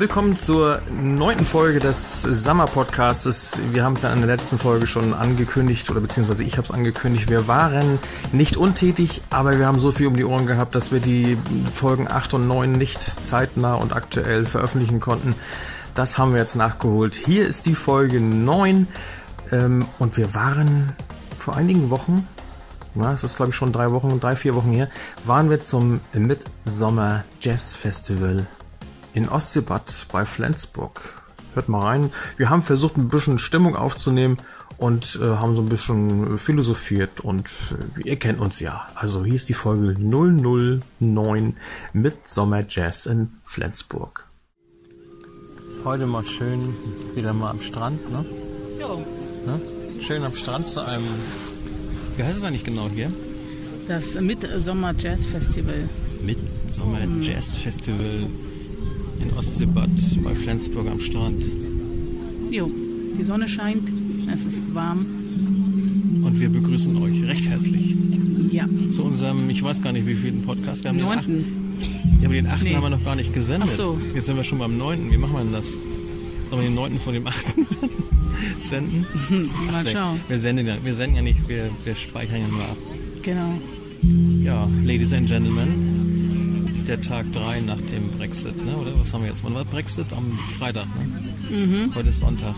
willkommen zur neunten Folge des Summer Podcasts. Wir haben es ja in der letzten Folge schon angekündigt, oder beziehungsweise ich habe es angekündigt. Wir waren nicht untätig, aber wir haben so viel um die Ohren gehabt, dass wir die Folgen 8 und 9 nicht zeitnah und aktuell veröffentlichen konnten. Das haben wir jetzt nachgeholt. Hier ist die Folge 9 ähm, und wir waren vor einigen Wochen, ja, es ist glaube ich schon drei Wochen, drei, vier Wochen her, waren wir zum Midsommer Jazz Festival in Ostseebad bei Flensburg. Hört mal rein. Wir haben versucht, ein bisschen Stimmung aufzunehmen und äh, haben so ein bisschen philosophiert und äh, ihr kennt uns ja. Also hier ist die Folge 009 mit Sommer Jazz in Flensburg. Heute mal schön wieder mal am Strand, ne? Ja. ne? Schön am Strand zu einem. Wie heißt es eigentlich genau hier? Das Midsommer Jazz Festival. Midsommer Jazz Festival in Ostseebad bei Flensburg am Strand. Jo, die Sonne scheint, es ist warm. Und wir begrüßen euch recht herzlich Ja. zu unserem, ich weiß gar nicht, wie vielen Podcast. Wir haben den Neunten. achten. Ja, aber den achten Nee. haben wir noch gar nicht gesendet. Ach so. Jetzt sind wir schon beim neunten. Wie machen wir denn das? Sollen wir den neunten von dem achten senden? Mal Ach, schauen. Wir senden, ja, wir senden ja nicht, wir, wir speichern ja nur ab. Genau. Ja, Ladies and Gentlemen, der Tag 3 nach dem Brexit, ne? oder? Was haben wir jetzt? Wann war Brexit? Am Freitag, ne? Mhm. Heute ist Sonntag.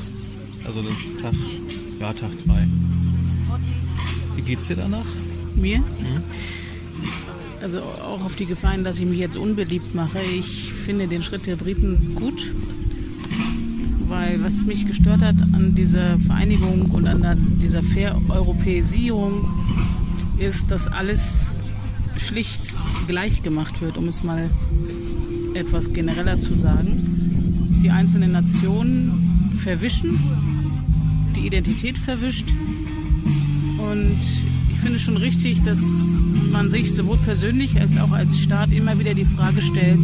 Also der Tag, ja, Tag 3. Wie geht's dir danach? Mir? Mhm. Also auch auf die Gefahren, dass ich mich jetzt unbeliebt mache. Ich finde den Schritt der Briten gut, weil was mich gestört hat an dieser Vereinigung und an dieser Vereuropäisierung ist, dass alles schlicht gleich gemacht wird, um es mal etwas genereller zu sagen. Die einzelnen Nationen verwischen, die Identität verwischt und ich finde schon richtig, dass man sich sowohl persönlich als auch als Staat immer wieder die Frage stellt,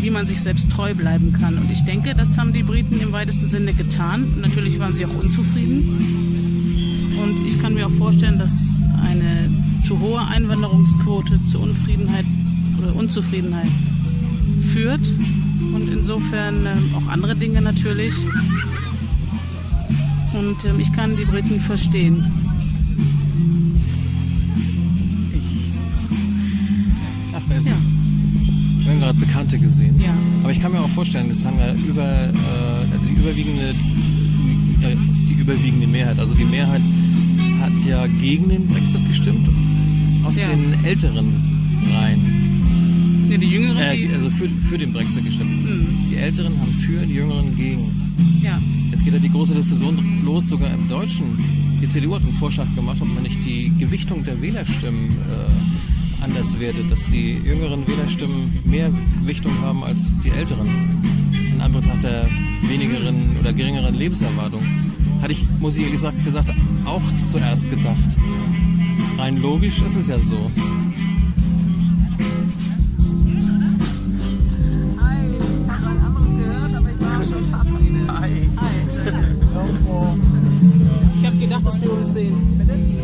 wie man sich selbst treu bleiben kann. Und ich denke, das haben die Briten im weitesten Sinne getan. Natürlich waren sie auch unzufrieden. Und ich kann mir auch vorstellen, dass eine zu hohe Einwanderungsquote zu Unfriedenheit oder Unzufriedenheit führt. Und insofern ähm, auch andere Dinge natürlich. Und ähm, ich kann die Briten verstehen. Ach, wer ist Ja. Wir haben gerade Bekannte gesehen. Ja. Aber ich kann mir auch vorstellen, das haben wir über äh, also die überwiegende die überwiegende Mehrheit. Also die Mehrheit hat ja gegen den Brexit gestimmt aus Ja. den älteren Reihen. Ja, die Jüngeren, Äh, also für, für den Brexit gestimmt. Hm. Die Älteren haben für, die Jüngeren gegen. ja, Jetzt geht ja die große Diskussion los, sogar im Deutschen. Die CDU hat einen Vorschlag gemacht, ob man nicht die Gewichtung der Wählerstimmen äh, anders wertet, dass die jüngeren Wählerstimmen mehr Gewichtung haben als die älteren. In Anbetracht der wenigeren oder geringeren Lebenserwartung. Hatte ich, muss ich ehrlich gesagt, gesagt, auch zuerst gedacht. Rein logisch ist es ja so. ich habe gedacht, dass wir uns sehen.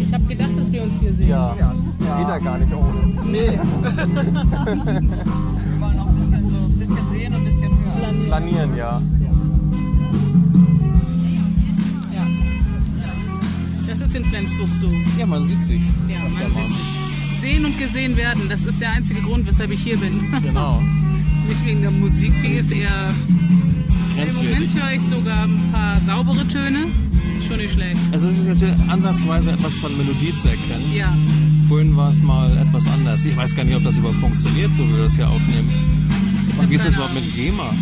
Ich habe gedacht, dass wir uns hier sehen. Ja, geht ja gar nicht ohne. Nee. Wir wollen noch ein bisschen, so ein bisschen sehen und ein bisschen hören. Flanieren, ja. Ja. Ist in Flensburg so. Ja, man sieht sich. Ja, man mal. sieht sehen und gesehen werden. Das ist der einzige Grund, weshalb ich hier bin. Genau. Nicht wegen der Musik, die ist eher. Im. Moment höre ich sogar ein paar saubere Töne. Schon nicht schlecht. Also es ist natürlich ansatzweise etwas von Melodie zu erkennen. Ja. Vorhin war es mal etwas anders. Ich weiß gar nicht, ob das überhaupt funktioniert, so wie wir das hier aufnehmen. Und wie ist das überhaupt mit GEMA?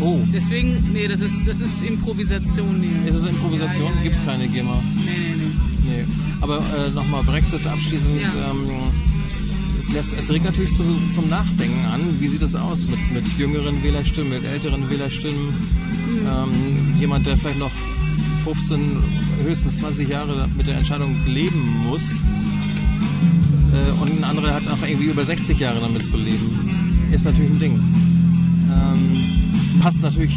Oh, Deswegen, nee, das ist, das ist Improvisation hier. ist es Improvisation? Ja, ja, Gibt es keine GEMA? Nee, nee, nee. Nee. Aber äh, nochmal Brexit abschließend. Ähm, es, lässt, es regt natürlich zu, zum Nachdenken an. Wie sieht es aus mit, mit jüngeren Wählerstimmen, mit älteren Wählerstimmen? Mhm. Ähm, jemand, der vielleicht noch 15, höchstens 20 Jahre mit der Entscheidung leben muss. Äh, und ein anderer hat auch irgendwie über 60 Jahre damit zu leben. Ist natürlich ein Ding. Ähm, passt natürlich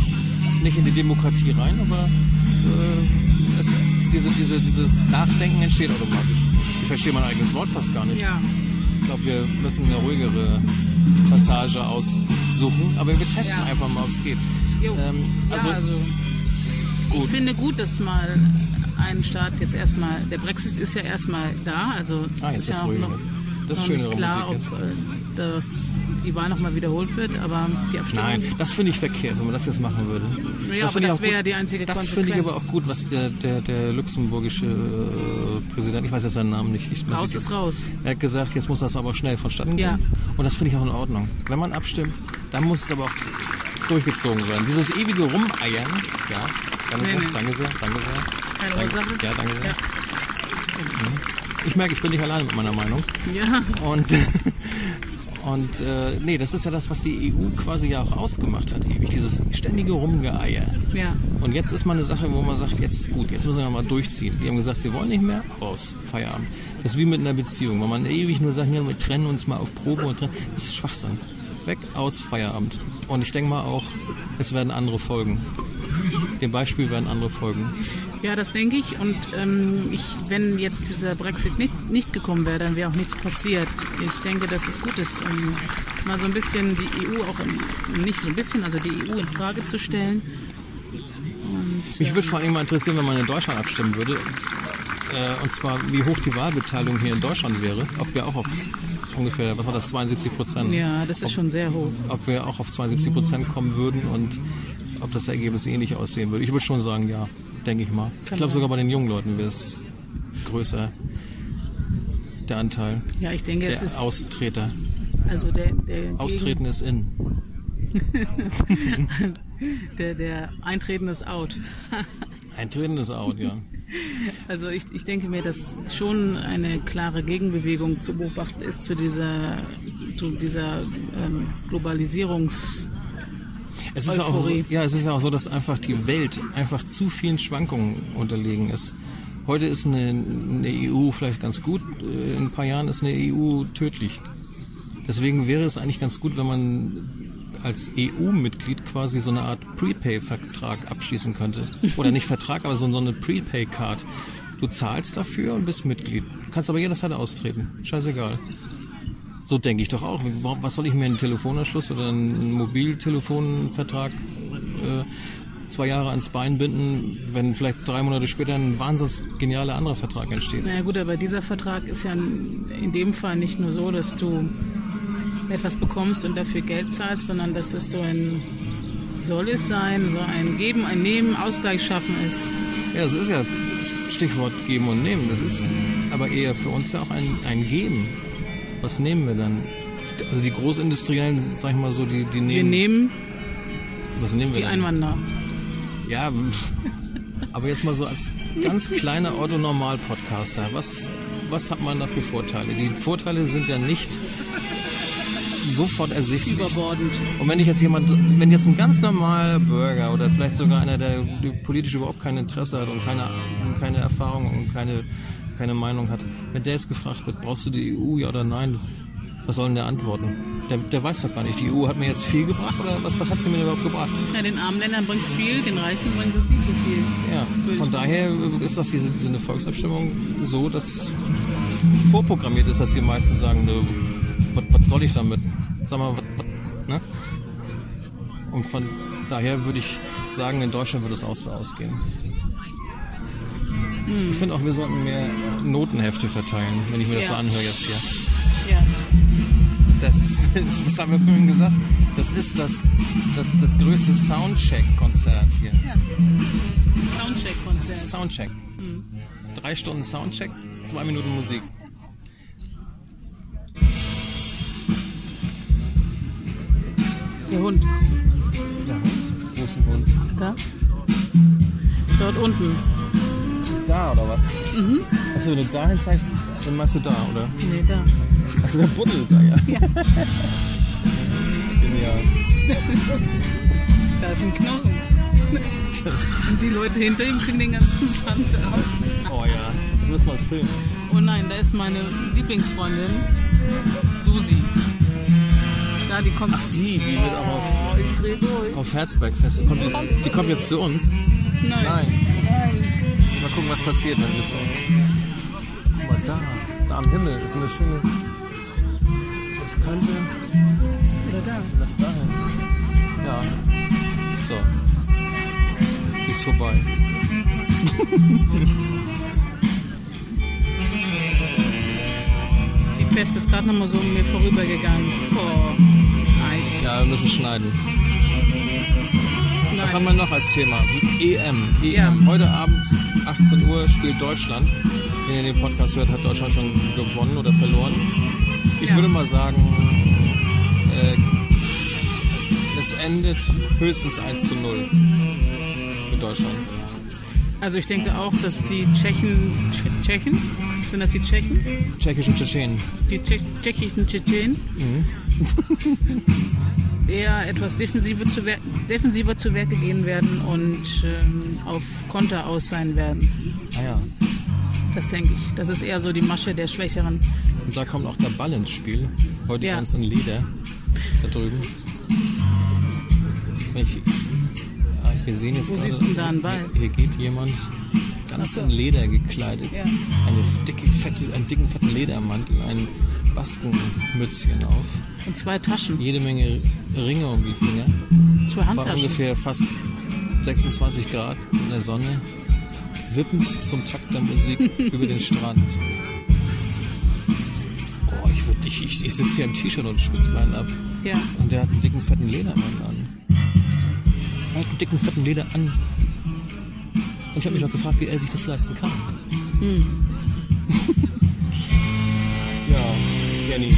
nicht in die Demokratie rein, aber äh, es, diese, diese, dieses Nachdenken entsteht automatisch. Ich verstehe mein eigenes Wort fast gar nicht. Ja. Ich glaube, wir müssen eine ruhigere Passage aus suchen, aber wir testen Ja. einfach mal, ob es geht. Ähm, also, ja, also gut. ich finde gut, dass mal ein Staat jetzt erstmal, der Brexit ist ja erstmal da, also Ah, jetzt ist ja ist auch noch, Das ist noch nicht schönere klar, Musik jetzt. ob äh, dass die Wahl nochmal wiederholt wird, aber die Abstimmung... Nein, das finde ich verkehrt, wenn man das jetzt machen würde. Ja, aber finde ich das wäre die einzige Das finde ich aber auch gut, was der, der, der luxemburgische äh, Präsident, ich weiß jetzt seinen Namen nicht. Ich, Raus ich ist raus. Er hat gesagt, jetzt muss das aber schnell vonstatten gehen. Ja. Und das finde ich auch in Ordnung. Wenn man abstimmt, dann muss es aber auch durchgezogen werden. Dieses ewige Rumeiern, ja, danke Nee, sehr, nee. danke sehr, danke sehr. Keine Danke- Ursache? Ja, danke sehr. Ja. Ich merke, ich bin nicht alleine mit meiner Meinung. Ja, Und, und äh, nee, das ist ja das, was die EU quasi ja auch ausgemacht hat, ewig. Dieses ständige Rumgeeier. ja. Und jetzt ist mal eine Sache, wo man sagt, jetzt gut, jetzt müssen wir mal durchziehen. Die haben gesagt, sie wollen nicht mehr, raus, Feierabend. Das ist wie mit einer Beziehung. Wenn man ewig nur sagt, ja, wir trennen uns mal auf Probe und trennen, das ist Schwachsinn. Weg, aus, Feierabend. Und ich denke mal auch, es werden andere folgen. Dem Beispiel werden andere folgen. Ja, das denke ich. Und ähm, ich, wenn jetzt dieser Brexit nicht, nicht gekommen wäre, dann wäre auch nichts passiert. Ich denke, dass es gut ist, um mal so ein bisschen die EU auch in, nicht so ein bisschen, also die EU in Frage zu stellen. Und, Mich äh, würde vor allem mal interessieren, wenn man in Deutschland abstimmen würde. Äh, und zwar, wie hoch die Wahlbeteiligung hier in Deutschland wäre. Ob wir auch auf ungefähr, was war das, 72 Prozent? ja, das ist schon sehr hoch. ob wir auch auf 72 Prozent kommen würden und ob das Ergebnis ähnlich aussehen würde. Ich würde schon sagen, ja, denke ich mal. Ich glaube sein. sogar bei den jungen Leuten wäre es größer, der Anteil Ja, ich denke, es der ist Austreter. also der, der, Austreten ist in. Der, der Eintreten ist out. Eintreten ist out, ja. Also ich, ich denke mir, dass schon eine klare Gegenbewegung zu beobachten ist zu dieser, zu dieser ähm, Globalisierungs... Es ist, auch so, ja, es ist auch so, dass einfach die Welt einfach zu vielen Schwankungen unterlegen ist. Heute ist eine, eine EU vielleicht ganz gut, äh, in ein paar Jahren ist eine EU tödlich. Deswegen wäre es eigentlich ganz gut, wenn man als EU-Mitglied quasi so eine Art Prepay-Vertrag abschließen könnte. Oder nicht Vertrag, aber so so eine Prepay-Card. Du zahlst dafür und bist Mitglied. Kannst aber jederzeit austreten. Scheißegal. So denke ich doch auch. Was soll ich mir einen Telefonanschluss oder einen Mobiltelefonvertrag äh, zwei Jahre ans Bein binden, wenn vielleicht drei Monate später ein wahnsinnig genialer anderer Vertrag entsteht? Naja gut, aber dieser Vertrag ist ja in in dem Fall nicht nur so, dass du etwas bekommst und dafür Geld zahlst, sondern dass es so ein soll es sein, so ein Geben, ein Nehmen, Ausgleich schaffen ist. Ja, es ist ja Stichwort geben und nehmen. Das ist aber eher für uns ja auch ein, ein Geben. Was nehmen wir dann? Also die Großindustriellen, sag ich mal so, die, die Wir nehmen. nehmen was nehmen wir die denn? Einwanderer. Ja, aber jetzt mal so als ganz kleiner Otto-Normal-Podcaster, was, was hat man da für Vorteile? Die Vorteile sind ja nicht sofort ersichtlich. Überbordend. Und wenn ich jetzt jemand, wenn jetzt ein ganz normaler Bürger oder vielleicht sogar einer, der politisch überhaupt kein Interesse hat und keine, und keine Erfahrung und keine, keine Meinung hat, wenn der jetzt gefragt wird, brauchst du die EU, ja oder nein, was soll denn der antworten? Der, der weiß doch gar nicht, die EU hat mir jetzt viel gebracht oder was, was hat sie mir überhaupt gebracht? Ja, den armen Ländern bringt es viel, den Reichen bringt es nicht so viel. Ja, von daher ist doch diese, diese Volksabstimmung so, dass vorprogrammiert ist, dass die meisten sagen, ne, was, soll ich damit? Sag mal, was, was, ne? Und von daher würde ich sagen, in Deutschland würde es auch so ausgehen. Hm. Ich finde auch, wir sollten mehr Notenhefte verteilen, wenn ich mir das Ja. so anhöre jetzt hier. Ja. Das was haben wir vorhin gesagt? Das ist das, das, das größte Soundcheck-Konzert hier. ja. Soundcheck-Konzert. Soundcheck. Hm. Drei Stunden Soundcheck, zwei Minuten Musik. Der Hund. Der Hund? Wo ist Hund? Da? Dort unten. Da oder was? Mhm. Achso, wenn du dahin zeigst, dann meinst du da, oder? Nee, da. Achso, der Buddel da, ja. Ja. Genial. Da ist ein Knochen. Und die Leute hinter ihm kriegen den ganzen Sand ab. oh ja, das müssen wir filmen. Oh nein, da ist meine Lieblingsfreundin, Susi. Da, die kommt. Ach, die, die wird auch auf, auf Herzberg fest. Kommt, die kommt jetzt zu uns. Nein. Nein. Mal gucken, was passiert, wenn wir so. Guck mal, da, da am Himmel ist eine schöne. Das könnte. Oder da. Das dahin. So. Sie ist vorbei. Die Pest ist gerade noch mal so mir vorübergegangen. Oh, Eis. Ja, wir müssen schneiden. Was haben wir noch als Thema? EM. EM. Ja. Heute Abend, 18 Uhr, spielt Deutschland. Wenn ihr den Podcast hört, hat Deutschland schon gewonnen oder verloren. Ich Ja. würde mal sagen, äh, es endet höchstens 1 zu 0 für Deutschland. Also ich denke auch, dass die Tschechen, Tsche- Tschechen, sind das die Tschechen? Tschechischen Tschetschenen. Die Tschech tschechischen Tschetschenen eher etwas defensiver zu, wer defensiver zu Werke gehen werden und ähm, auf Konter aus sein werden. Ah ja. Das denke ich. Das ist eher so die Masche der Schwächeren. Und da kommt auch der Ball ins Spiel. Heute Ja. ganz in Leder. Da drüben. Ich, ah, wir sehen jetzt Wo gerade. siehst du da einen Ball? Hier, hier geht jemand ganz so. in Leder gekleidet. Ja. Eine dicke, fette, einen dicken, fetten Ledermantel, ein Baskenmützchen auf. Und zwei Taschen, Jede Menge Ringe um die Finger. zwei War Handtaschen. ungefähr fast 26 Grad in der Sonne. Wippend zum Takt der Musik über den Strand. Oh, ich, würd- ich, ich, ich sitze hier im T-Shirt und schwitze meinen ab. Ja. Und der hat einen dicken, fetten Ledermann an. Er hat einen dicken, fetten Leder an. Und ich habe mich auch gefragt, wie er sich das leisten kann. Hm. Tja, Jenny.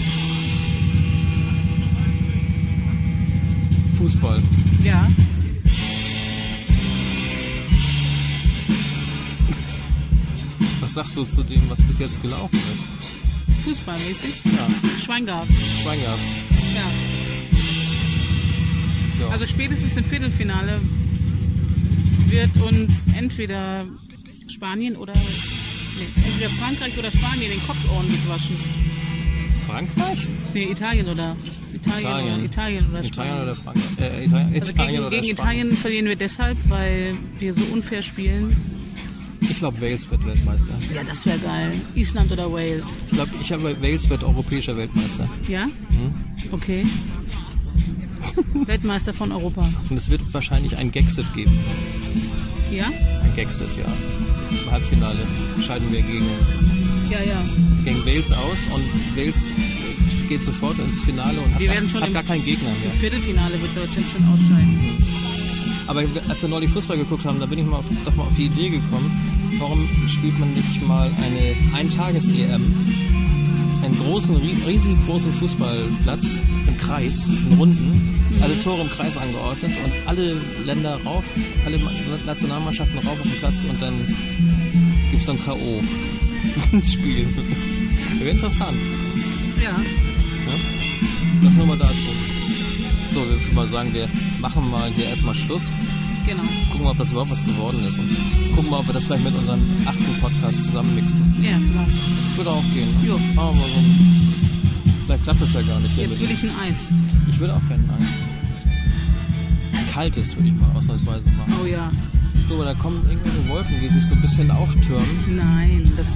Fußball. Ja. Was sagst du zu dem, was bis jetzt gelaufen ist? Fußballmäßig. Ja, Schwein gehabt. Schwein gehabt. Ja. Ja. Also spätestens im Viertelfinale wird uns entweder Spanien oder nee, entweder Frankreich oder Spanien den Kopf ordentlich waschen. Frankreich? Nee, Italien oder Italien, Italien. oder Italien oder Italien Spanien. oder Frankreich? Äh, Italien, also Italien gegen, oder gegen Spanien? Italien verlieren wir deshalb, weil wir so unfair spielen. Ich glaube, Wales wird Weltmeister. Ja, das wäre geil. Island oder Wales. Ich glaube, ich habe Wales wird europäischer Weltmeister. Ja? Mhm. Okay. Weltmeister von Europa. Und es wird wahrscheinlich ein Gexit geben. Ja? Ein Gexit, ja. Im Halbfinale scheiden wir gegen, Ja, ja. gegen Wales aus und Wales geht sofort ins Finale und hat, Wir werden schon hat gar keinen Gegner mehr. Im Viertelfinale wird Deutschland schon ausscheiden. Aber als wir neulich Fußball geguckt haben, da bin ich mal auf, doch mal auf die Idee gekommen, warum spielt man nicht mal eine Eintages-EM, einen großen, rie- riesengroßen Fußballplatz im Kreis, in Runden, alle Tore im Kreis angeordnet und alle Länder rauf, alle Ma- Nationalmannschaften rauf auf den Platz und dann gibt es so ein K.O.-Spiel. Wäre interessant. Ja. Ne? Das nur mal dazu. So, wir würden mal sagen, wir machen mal hier erstmal Schluss Genau. gucken, ob das überhaupt was geworden ist und gucken mal, ob wir das vielleicht mit unserem achten Podcast zusammenmixen. Ja, genau. Würde auch gehen. Ne? Jo. Machen wir so. Vielleicht klappt das ja gar nicht. Jetzt will ich ein Eis. ich würde auch gerne Eis. Ein kaltes würde ich mal ausnahmsweise machen. Oh ja. So, aber da kommen irgendwelche Wolken, die sich so ein bisschen auftürmen. Nein, das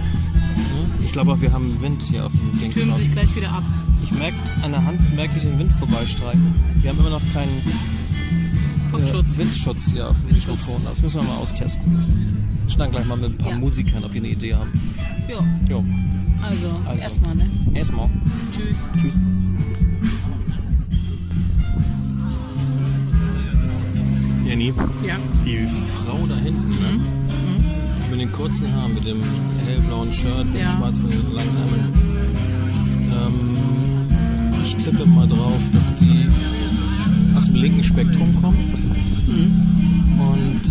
Ne? Ich glaube auch, wir haben Wind hier auf dem Ding. türmt sich gleich wieder ab. Ich merke, an der Hand merke ich den Wind vorbeistreichen. Wir haben immer noch keinen Kopfschutz. äh, Windschutz hier auf dem Windschutz. Mikrofon. Das müssen wir mal austesten. Schnacken gleich mal mit ein paar Ja. Musikern, ob die eine Idee haben. Ja, Jo, also, Also. erstmal, ne? erstmal. Tschüss. Tschüss. Jenny, Ja. die Frau da hinten, ne? Mit den kurzen Haaren, mit dem hellblauen Shirt, mit Ja. den schwarzen langen Ärmeln. Ähm, ich tippe mal drauf, dass die aus dem linken Spektrum kommt. Und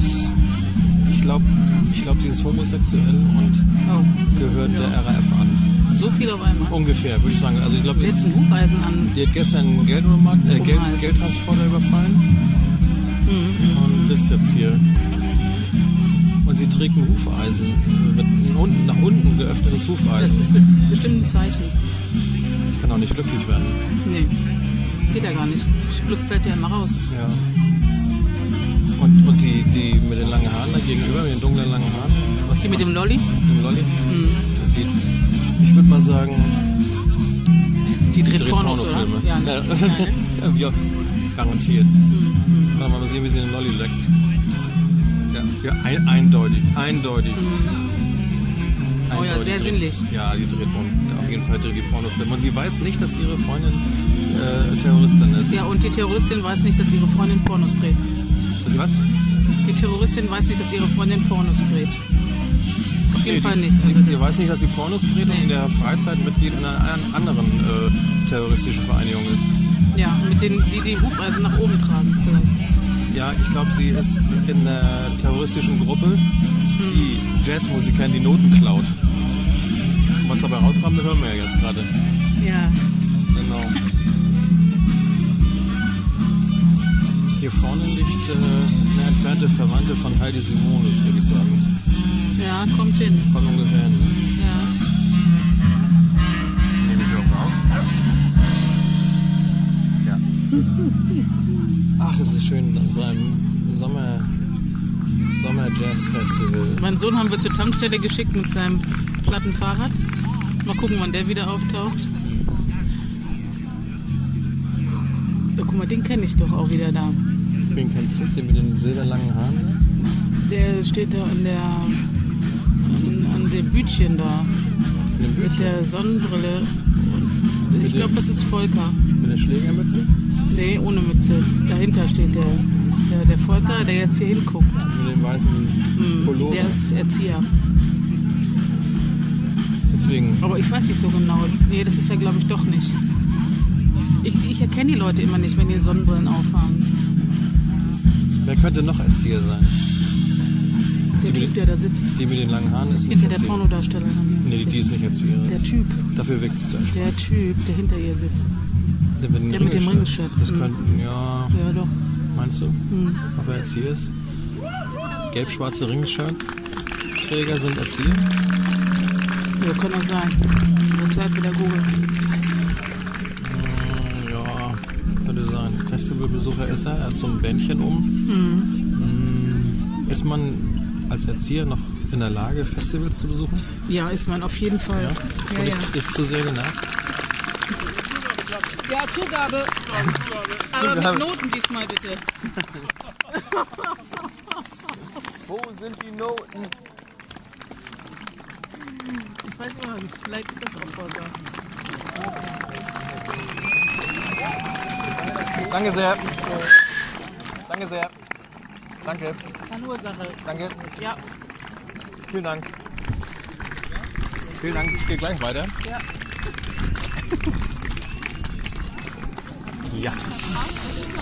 ich glaube, ich glaub, sie ist homosexuell und Oh, gehört der RAF an. so viel auf einmal. Ungefähr, würde ich sagen. Also ich glaube, an. die hat gestern einen Geldautomat, äh, Geld. Geldtransporter überfallen und sitzt jetzt hier. Und sie trägt ein Hufeisen, mit unten, nach unten geöffnetes Das Hufeisen. ist mit bestimmten Zeichen. Ich kann auch nicht glücklich werden. Nee, geht ja gar nicht. Das Glück fällt ja immer raus. Ja. Und, die, die mit den langen Haaren da gegenüber, mit den dunklen langen Haaren. Was Die mit dem Lolli, mit dem Lolli? Mhm. Die, ich würde mal sagen, die dreht dreht Pornos, oder? Pornofilme. Ja, ne? Ja. Ja, Garantiert. Mhm. Mal sehen, wie sie den Lolli leckt. Ja, ja ein, eindeutig, eindeutig. Oh ja, sehr sinnlich. Ja, die dreht Porn- auf jeden Fall dreht die Pornofilme. Und sie weiß nicht, dass ihre Freundin äh, Terroristin ist. Ja, und die Terroristin weiß nicht, dass ihre Freundin Pornos dreht. Sie was? Die Terroristin weiß nicht, dass ihre Freundin Pornos dreht. Auf jeden Nee, Fall nicht. Also die, die weiß nicht, dass sie Pornos dreht und Nee. in der Freizeit Mitglied in einer an- anderen äh, terroristischen Vereinigung ist. ja, mit denen, die die Hufeisen nach oben tragen vielleicht. Ja, ich glaube, sie ist in einer terroristischen Gruppe, die Jazzmusikern die Noten klaut. Was dabei rauskommt, hören wir ja jetzt gerade. Ja. Genau. Hier vorne liegt äh, eine entfernte Verwandte von Heidi Simonis, würde ich sagen. Ja, kommt hin. Kommt ungefähr hin. Ja. Nehme ich auch auf. Ja. Ach, es ist schön, an so einem Sommer, Sommer-Jazz-Festival. Meinen Sohn haben wir zur Tankstelle geschickt mit seinem platten Fahrrad. Mal gucken, wann der wieder auftaucht. Ja, guck mal, den kenne ich doch auch wieder da. Wen kennst du? Den mit den silberlangen Haaren? Der steht da an der an, an dem Bütchen da Mit dem mit der Sonnenbrille. Und ich glaube, das ist Volker. Mit der Schlägermütze? Nee, ohne Mütze. Dahinter steht der, der, der Volker, der jetzt hier hinguckt. Mit dem weißen Hm, Pullover? Der ist Erzieher. Deswegen. Aber ich weiß nicht so genau. Nee, das ist er, glaube ich, doch nicht. Ich, ich erkenne die Leute immer nicht, wenn die Sonnenbrillen aufhaben. Wer könnte noch Erzieher sein? Der Die Typ, der da sitzt. Die mit den langen Haaren ist nicht Hinter der Erzieher. Nee, die, ist nicht Erzieherin. Der Typ, Dafür wirkt sie zu entspannt. der Typ, der hinter ihr sitzt. Der mit, dem der mit dem. Ringelshirt. Das Mhm. könnten, ja, Ja, doch. meinst du? Hm. Ob er Erzieher ist? Gelb-schwarze Ringelshirt. Träger sind Erzieher. Ja, kann auch sein. Sozialpädagoge. Könnte sein. Festivalbesucher ist er. Er hat so ein Bändchen um. Hm, Ist man als Erzieher noch in der Lage, Festivals zu besuchen? Ja, ist man auf jeden Fall. Ja. Ja, Und ja. ich, ich zu sehr genervt. Ja, Zugabe. Aber mit Noten diesmal bitte. Wo sind die Noten? Ich weiß immer nicht, vielleicht ist das auch Volker. Danke sehr. Danke sehr. Danke. Keine Ursache. Danke. Ja, Vielen Dank. Vielen Dank. Es geht gleich weiter. Ja. Ja.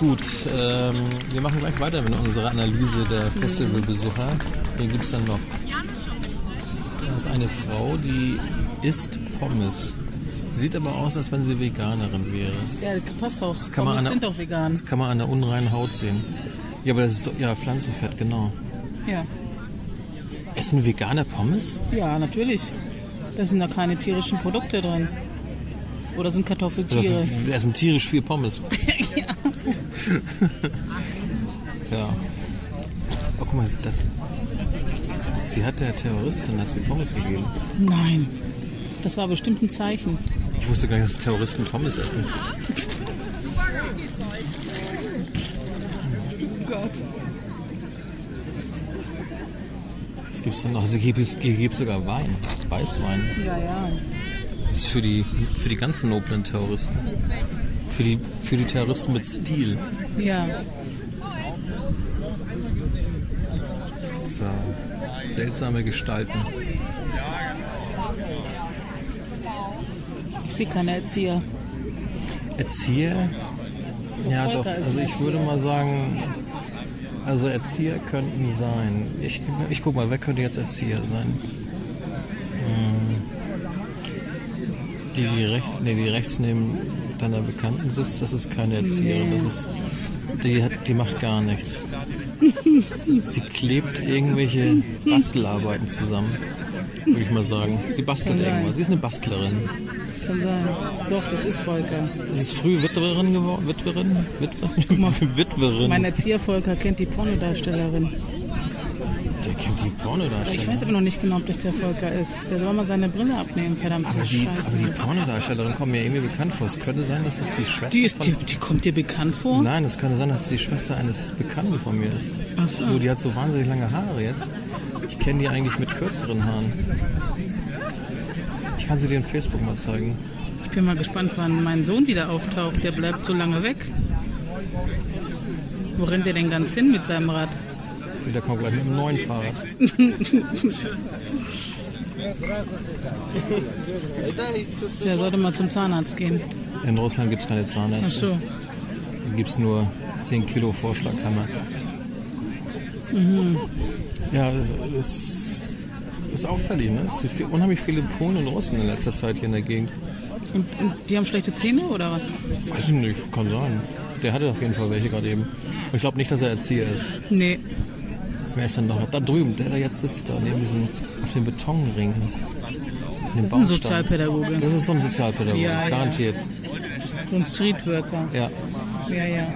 Gut, ähm, wir machen gleich weiter mit unserer Analyse der Festivalbesucher. Hier gibt es dann noch. Da ist eine Frau, die isst Pommes. Sieht aber aus, als wenn sie Veganerin wäre. ja das passt auch. kann man an sind der- doch vegan. Das kann man an der unreinen Haut sehen. Ja, aber das ist doch, ja, Pflanzenfett, genau. Ja. Essen Veganer Pommes? ja, natürlich. Da sind da keine tierischen Produkte drin. Oder sind Kartoffeltiere? Wir essen tierisch viel Pommes. ja. Oh, guck mal, das. Sie hat der Terroristin hat sie Pommes gegeben. Nein. Das war bestimmt ein Zeichen. Ich wusste gar nicht, dass Terroristen Pommes essen. Oh Gott. Es gibt dann noch, also hier gibt es gibt's sogar Wein, Weißwein. Ja, ja. Das ist für die, für die ganzen noblen Terroristen. Für die, für die Terroristen mit Stil. Ja. So. Seltsame Gestalten. Ich sehe keine Erzieher. Erzieher? Ja, doch. Also ich würde mal sagen, also Erzieher könnten sein. Ich, ich guck mal, wer könnte jetzt Erzieher sein? Hm. Die, die, recht, nee, die rechts neben deiner Bekannten sitzt, das ist keine Erzieherin. Das ist, die, hat, die macht gar nichts. Sie klebt irgendwelche Bastelarbeiten zusammen, würde ich mal sagen. Die bastelt irgendwas. Sie ist eine Bastlerin. Kann sein. Doch, das ist Volker. Sie ist früh Witwerin geworden. Witwerin? Witwe? Witwerin. Mein Erzieher Volker kennt die Pornodarstellerin. Der kennt die Pornodarsteller. Ich weiß aber noch nicht genau, ob das der Volker ist. Der soll mal seine Brille abnehmen, verdammte aber die, Scheiße. aber die Pornodarstellerin kommt mir irgendwie bekannt vor. Es könnte sein, dass das die Schwester die, ist, von... die, die kommt dir bekannt vor? Nein, es könnte sein, dass es die Schwester eines Bekannten von mir ist. Ach so. Nur die hat so wahnsinnig lange Haare jetzt. Ich kenne die eigentlich mit kürzeren Haaren. Ich kann sie dir in Facebook mal zeigen. Ich bin mal gespannt, wann mein Sohn wieder auftaucht. Der bleibt so lange weg. Wo rennt der denn ganz hin mit seinem Rad? Der kommt gleich mit einem neuen Fahrrad. Der sollte mal zum Zahnarzt gehen. In Russland gibt es keine Ach Zahnärzte. so. Da gibt es nur 10 Kilo Vorschlaghammer. Mhm. Ja, es ist, ist auffällig. Ne? Es sind unheimlich viele Polen und Russen in letzter Zeit hier in der Gegend. Und, und die haben schlechte Zähne oder was? Weiß ich nicht, kann sein. Der hatte auf jeden Fall welche gerade eben. Aber Ich glaube nicht, dass er Erzieher ist. Nee. Wer ist denn noch? Da drüben, der da jetzt sitzt, da neben diesem, auf dem Betonring. In dem Ein. Sozialpädagoge. Das ist so ein Sozialpädagoge, Ja, ja. garantiert. So ein Streetworker. Ja. Ja, ja.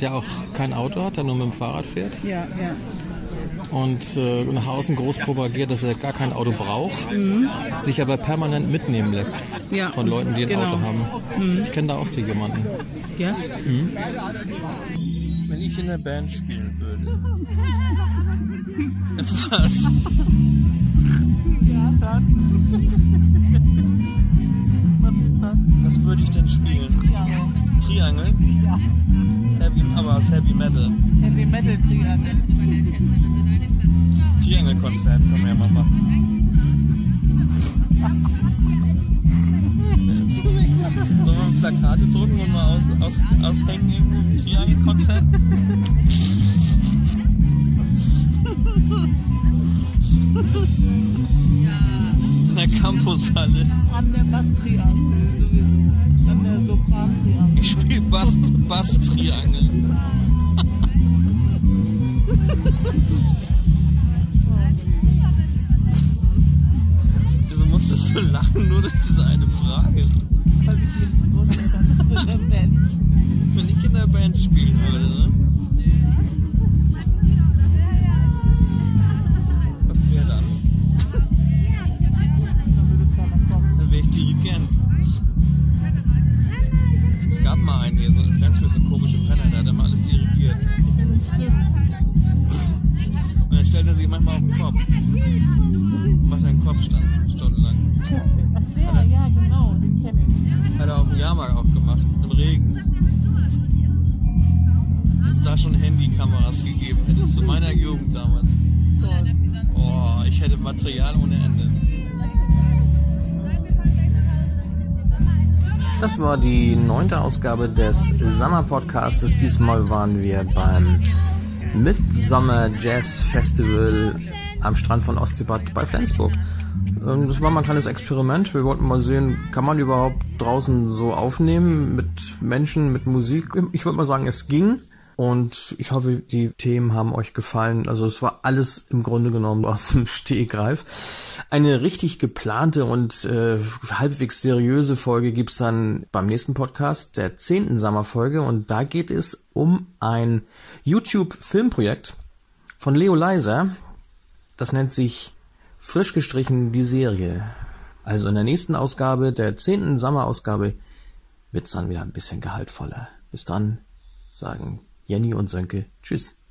Der auch kein Auto hat, der nur mit dem Fahrrad fährt Ja, ja. Und äh, nach außen groß propagiert, dass er gar kein Auto braucht, sich aber permanent mitnehmen lässt Mhm. Ja, von Leuten, die ein genau. Auto haben. Ich kenne da auch so jemanden. Ja? Wenn ich in der Band spielen würde. Was? Was würde ich denn spielen? Triangel? Ja. Heavy, aber aus Heavy Metal. Heavy Metal Triangel. Triangle-Konzert können wir ja mal machen. Sollen wir Plakate drucken und mal aus, aus, aushängen im Triangle-Konzert? In der Campushalle. An der Basstriangel sowieso. An der Sopran-Triangel. Ich spiele Bass, Bass-Triangel. Wieso musstest du lachen nur durch diese eine Frage? Weil ich du in der Band Wenn ich in der Band spielen würde, ne? Hätte Material ohne Ende. Das war die neunte Ausgabe des Summer Podcasts. Diesmal waren wir beim Midsummer Jazz Festival am Strand von Ostseebad bei Flensburg. Ähm, Das war mal ein kleines Experiment. Wir wollten mal sehen, kann man überhaupt draußen so aufnehmen mit Menschen, mit Musik? Ich würde mal sagen, es ging. Und ich hoffe, die Themen haben euch gefallen. Also es war alles im Grunde genommen aus dem Stehgreif. Eine richtig geplante und äh, halbwegs seriöse Folge gibt's dann beim nächsten Podcast, der zehnten Sommerfolge. Und da geht es um ein YouTube-Filmprojekt von Leo Leiser. Das nennt sich Frisch gestrichen die Serie. Also in der nächsten Ausgabe, der zehnten Sommerausgabe, wird's dann wieder ein bisschen gehaltvoller. Bis dann sagen Jenny und Sönke Tschüss.